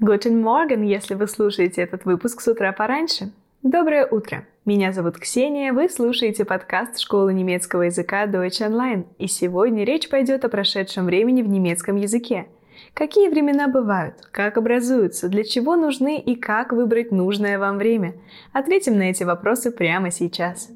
Guten Morgen, если вы слушаете этот выпуск с утра пораньше. Доброе утро! Меня зовут Ксения, вы слушаете подкаст школы немецкого языка Deutsch Online, и сегодня речь пойдет о прошедшем времени в немецком языке. Какие времена бывают, как образуются, для чего нужны и как выбрать нужное вам время? Ответим на эти вопросы прямо сейчас.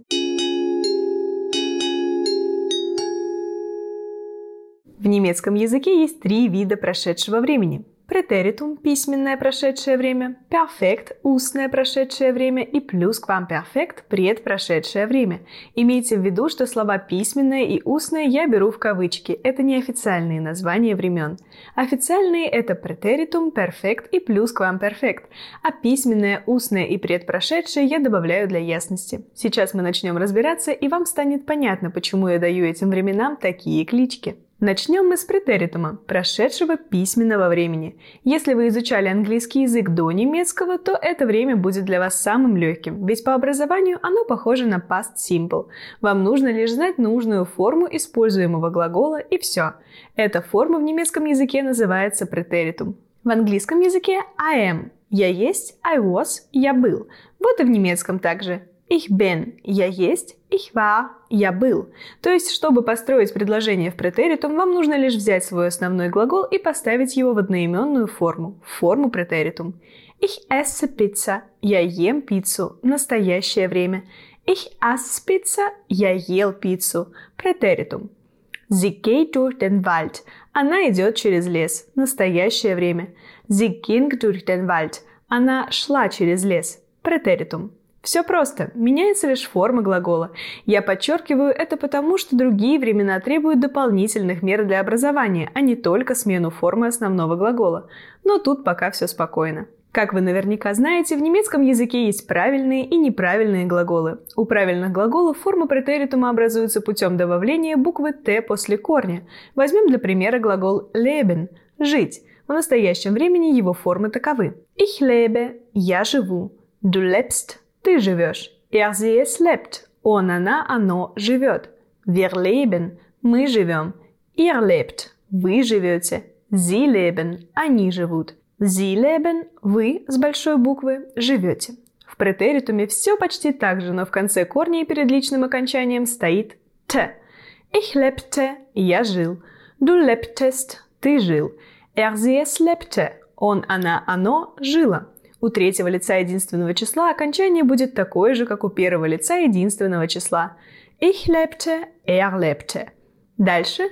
В немецком языке есть три вида прошедшего времени. Претеритум – письменное прошедшее время, перфект – устное прошедшее время и плюсквамперфект – предпрошедшее время. Имейте в виду, что слова письменное и устное я беру в кавычки. Это не официальные названия времен. Официальные – это претеритум, перфект и плюсквамперфект, а письменное, устное и предпрошедшее я добавляю для ясности. Сейчас мы начнем разбираться, и вам станет понятно, почему я даю этим временам такие клички. Начнем мы с претеритума, прошедшего письменного времени. Если вы изучали английский язык до немецкого, то это время будет для вас самым легким, ведь по образованию оно похоже на past simple. Вам нужно лишь знать нужную форму используемого глагола и все. Эта форма в немецком языке называется претеритум. В английском языке I am – я есть, I was – я был. Вот и в немецком также. Ich bin – я есть, ich war – я был. То есть, чтобы построить предложение в претеритум, вам нужно лишь взять свой основной глагол и поставить его в одноименную форму, форму претеритум. Ich esse Pizza – я ем пиццу, настоящее время. Ich aß Pizza – я ел пиццу, претеритум. Sie geht durch den Wald – она идет через лес, настоящее время. Sie ging durch den Wald – она шла через лес, претеритум. Все просто, меняется лишь форма глагола. Я подчеркиваю это потому, что другие времена требуют дополнительных мер для образования, а не только смену формы основного глагола. Но тут пока все спокойно. Как вы наверняка знаете, в немецком языке есть правильные и неправильные глаголы. У правильных глаголов форма претеритума образуется путем добавления буквы «т» после корня. Возьмем для примера глагол leben – «жить». В настоящем времени его формы таковы. Ich lebe – «я живу», du lebst ты живешь. Er, sie, lebt. Он, она, оно живет. Wir leben. Мы живем. Ihr lebt. Вы живете. Sie leben. Они живут. Sie leben. Вы с большой буквы живете. В претеритуме все почти так же, но в конце корня и перед личным окончанием стоит «т». Ich lebte – я жил. Du lebtest – ты жил. Er, sie, es lebte – он, она, оно жило. У третьего лица единственного числа окончание будет такое же, как у первого лица единственного числа. Ich lebte, er lebte. Дальше.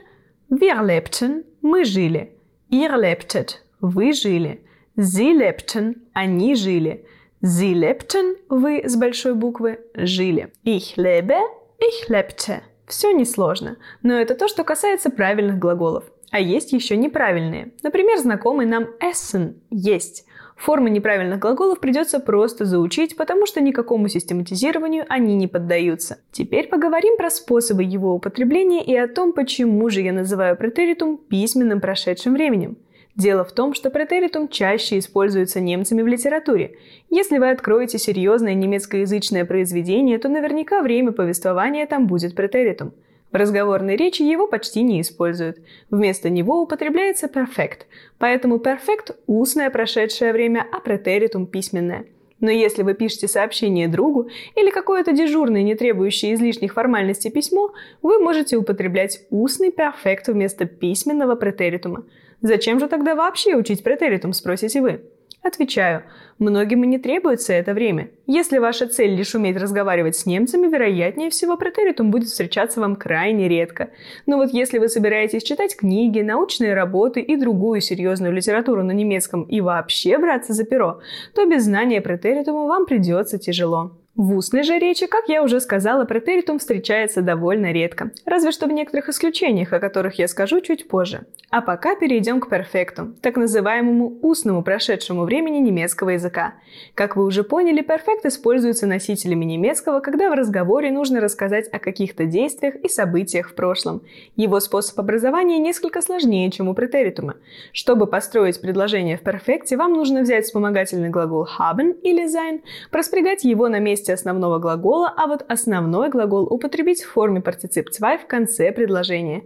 Wir lebten, мы жили. Ihr lebtet, вы жили. Sie lebten, они жили. Sie lebten, вы с большой буквы, жили. Ich lebe, ich lebte. Все несложно, но это то, что касается правильных глаголов. А есть еще неправильные. Например, знакомый нам essen – есть. Формы неправильных глаголов придется просто заучить, потому что никакому систематизированию они не поддаются. Теперь поговорим про способы его употребления и о том, почему же я называю претеритум письменным прошедшим временем. Дело в том, что претеритум чаще используется немцами в литературе. Если вы откроете серьезное немецкоязычное произведение, то наверняка время повествования там будет претеритум – в разговорной речи его почти не используют. Вместо него употребляется perfect, поэтому perfect – устное прошедшее время, а претеритум – письменное. Но если вы пишете сообщение другу или какое-то дежурное, не требующее излишних формальностей письмо, вы можете употреблять устный perfect вместо письменного претеритума. Зачем же тогда вообще учить претеритум, спросите вы? Отвечаю, многим и не требуется это время. Если ваша цель лишь уметь разговаривать с немцами, вероятнее всего претеритум будет встречаться вам крайне редко. Но вот если вы собираетесь читать книги, научные работы и другую серьезную литературу на немецком и вообще браться за перо, то без знания претеритума вам придется тяжело. В устной же речи, как я уже сказала, претеритум встречается довольно редко, разве что в некоторых исключениях, о которых я скажу чуть позже. А пока перейдем к перфекту, так называемому устному прошедшему времени немецкого языка. Как вы уже поняли, перфект используется носителями немецкого, когда в разговоре нужно рассказать о каких-то действиях и событиях в прошлом. Его способ образования несколько сложнее, чем у претеритума. Чтобы построить предложение в перфекте, вам нужно взять вспомогательный глагол haben или sein, проспрягать его на месте месте основного глагола, а вот основной глагол употребить в форме партицип 2 в конце предложения.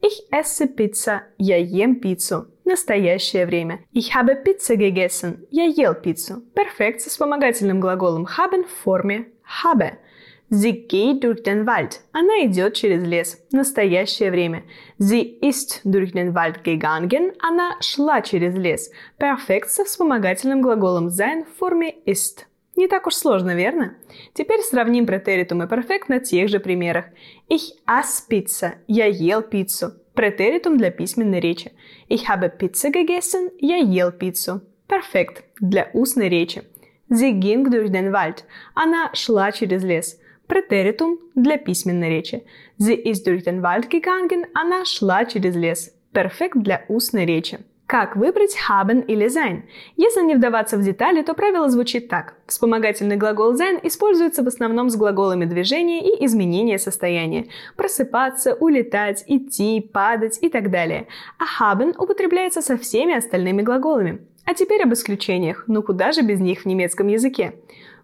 Ich esse Pizza. Я ем пиццу. настоящее время. Ich habe Pizza gegessen. Я ел пиццу. Perfekt с вспомогательным глаголом haben в форме habe. Sie geht durch den Wald. Она идет через лес. Настоящее время. Sie ist durch den Wald gegangen. Она шла через лес. Perfekt со вспомогательным глаголом sein в форме ist. Не так уж сложно, верно? Теперь сравним претеритум и перфект на тех же примерах. Ich aß Pizza. Я ел пиццу. Претеритум для письменной речи. Ich habe Pizza gegessen. Я ел пиццу. Перфект для устной речи. Sie ging durch den Wald. Она шла через лес. Претеритум для письменной речи. Sie ist durch den Wald gegangen. Она шла через лес. Перфект для устной речи. Как выбрать haben или sein? Если не вдаваться в детали, то правило звучит так. Вспомогательный глагол sein используется в основном с глаголами движения и изменения состояния. Просыпаться, улетать, идти, падать и так далее. А haben употребляется со всеми остальными глаголами. А теперь об исключениях. Ну куда же без них в немецком языке?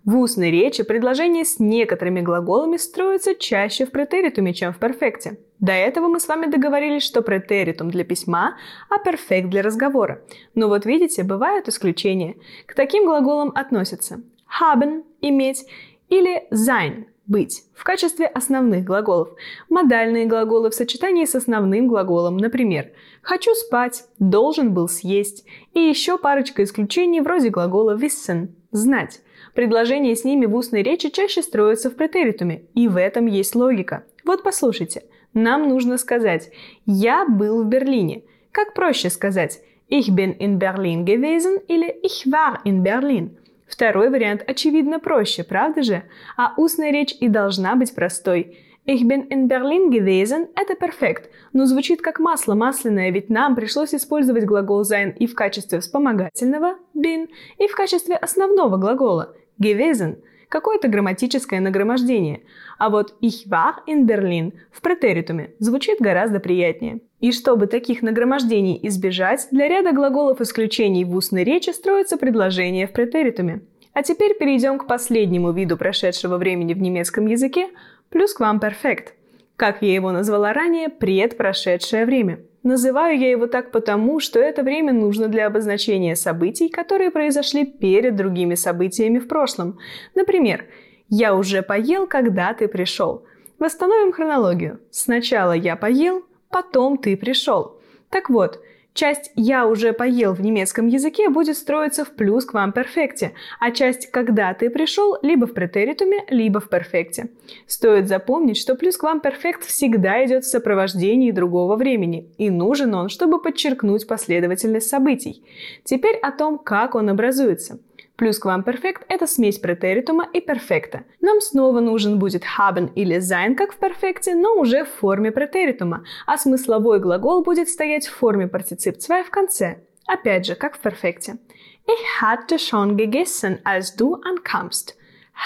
В устной речи предложения с некоторыми глаголами строятся чаще в претеритуме, чем в перфекте. До этого мы с вами договорились, что претеритум для письма, а перфект для разговора. Но вот видите, бывают исключения. К таким глаголам относятся haben – иметь или sein – быть в качестве основных глаголов. Модальные глаголы в сочетании с основным глаголом, например, «хочу спать», «должен был съесть» и еще парочка исключений вроде глагола wissen – «знать». Предложения с ними в устной речи чаще строятся в претеритуме, и в этом есть логика. Вот послушайте. Нам нужно сказать «Я был в Берлине». Как проще сказать «Ich bin in Berlin gewesen» или «Ich war in Berlin». Второй вариант очевидно проще, правда же? А устная речь и должна быть простой. Ich bin in Berlin gewesen – это перфект, но звучит как масло масляное, ведь нам пришлось использовать глагол sein и в качестве вспомогательного bin, и в качестве основного глагола gewesen – какое-то грамматическое нагромождение. А вот ich war in Berlin в претеритуме звучит гораздо приятнее. И чтобы таких нагромождений избежать, для ряда глаголов исключений в устной речи строятся предложения в претеритуме. А теперь перейдем к последнему виду прошедшего времени в немецком языке – плюс к вам перфект. Как я его назвала ранее, предпрошедшее время – Называю я его так потому, что это время нужно для обозначения событий, которые произошли перед другими событиями в прошлом. Например, «Я уже поел, когда ты пришел». Восстановим хронологию. Сначала я поел, потом ты пришел. Так вот, Часть «я уже поел» в немецком языке будет строиться в плюс к вам перфекте, а часть «когда ты пришел» либо в претеритуме, либо в перфекте. Стоит запомнить, что плюс к вам перфект всегда идет в сопровождении другого времени, и нужен он, чтобы подчеркнуть последовательность событий. Теперь о том, как он образуется – Плюс квамперфект – это смесь претеритума и перфекта. Нам снова нужен будет haben или sein, как в перфекте, но уже в форме претеритума, а смысловой глагол будет стоять в форме партицип 2 в конце. Опять же, как в перфекте. Ich hatte schon gegessen, als du ankamst.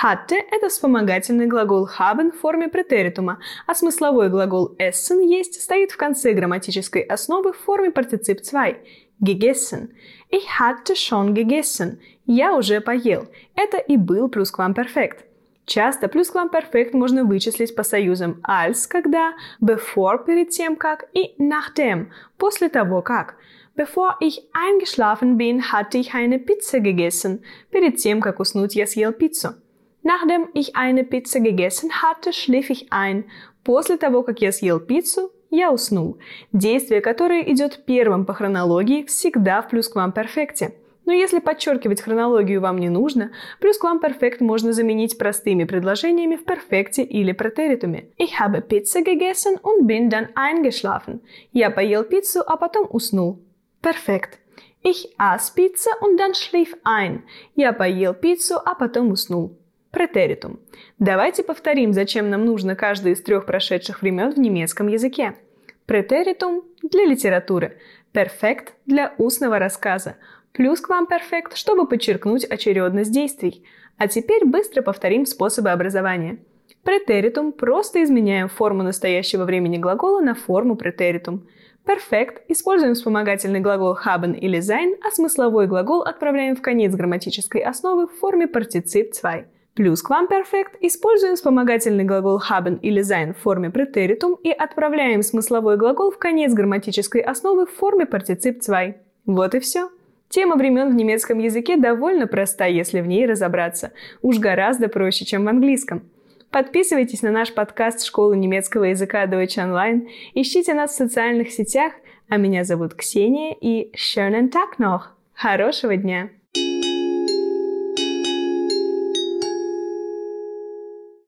Hatte – это вспомогательный глагол haben в форме претеритума, а смысловой глагол essen – есть стоит в конце грамматической основы в форме партицип 2 gegessen. Ich hatte schon gegessen. Я уже поел. Это и был плюсквамперфект. Часто плюсквамперфект можно вычислить по союзам als, когда, before, перед тем как, и nachdem, после того как. Bevor ich eingeschlafen bin, hatte ich eine Pizza gegessen. Перед тем, как уснуть, я съел пиццу. Nachdem ich eine Pizza gegessen hatte, schlief ich ein. После того, как я съел пиццу, я уснул. Действие, которое идет первым по хронологии, всегда в плюс к вам перфекте. Но если подчеркивать хронологию вам не нужно, плюс к вам перфект можно заменить простыми предложениями в перфекте или претеритуме. Ich habe Pizza gegessen und bin dann eingeschlafen. Я поел пиццу, а потом уснул. Перфект. Ich aß Pizza und dann schlief ein. Я поел пиццу, а потом уснул. Претеритум. Давайте повторим, зачем нам нужно каждое из трех прошедших времен в немецком языке. Претеритум для литературы, перфект для устного рассказа, плюс к вам перфект, чтобы подчеркнуть очередность действий. А теперь быстро повторим способы образования. Претеритум просто изменяем форму настоящего времени глагола на форму претеритум. Перфект используем вспомогательный глагол haben или sein, а смысловой глагол отправляем в конец грамматической основы в форме партицип 2. Плюс квамперфект используем вспомогательный глагол haben или sein в форме претеритум и отправляем смысловой глагол в конец грамматической основы в форме партицип 2. Вот и все. Тема времен в немецком языке довольно проста, если в ней разобраться. Уж гораздо проще, чем в английском. Подписывайтесь на наш подкаст Школы немецкого языка Deutsch Online, ищите нас в социальных сетях, а меня зовут Ксения и schönen Tag noch! Хорошего дня!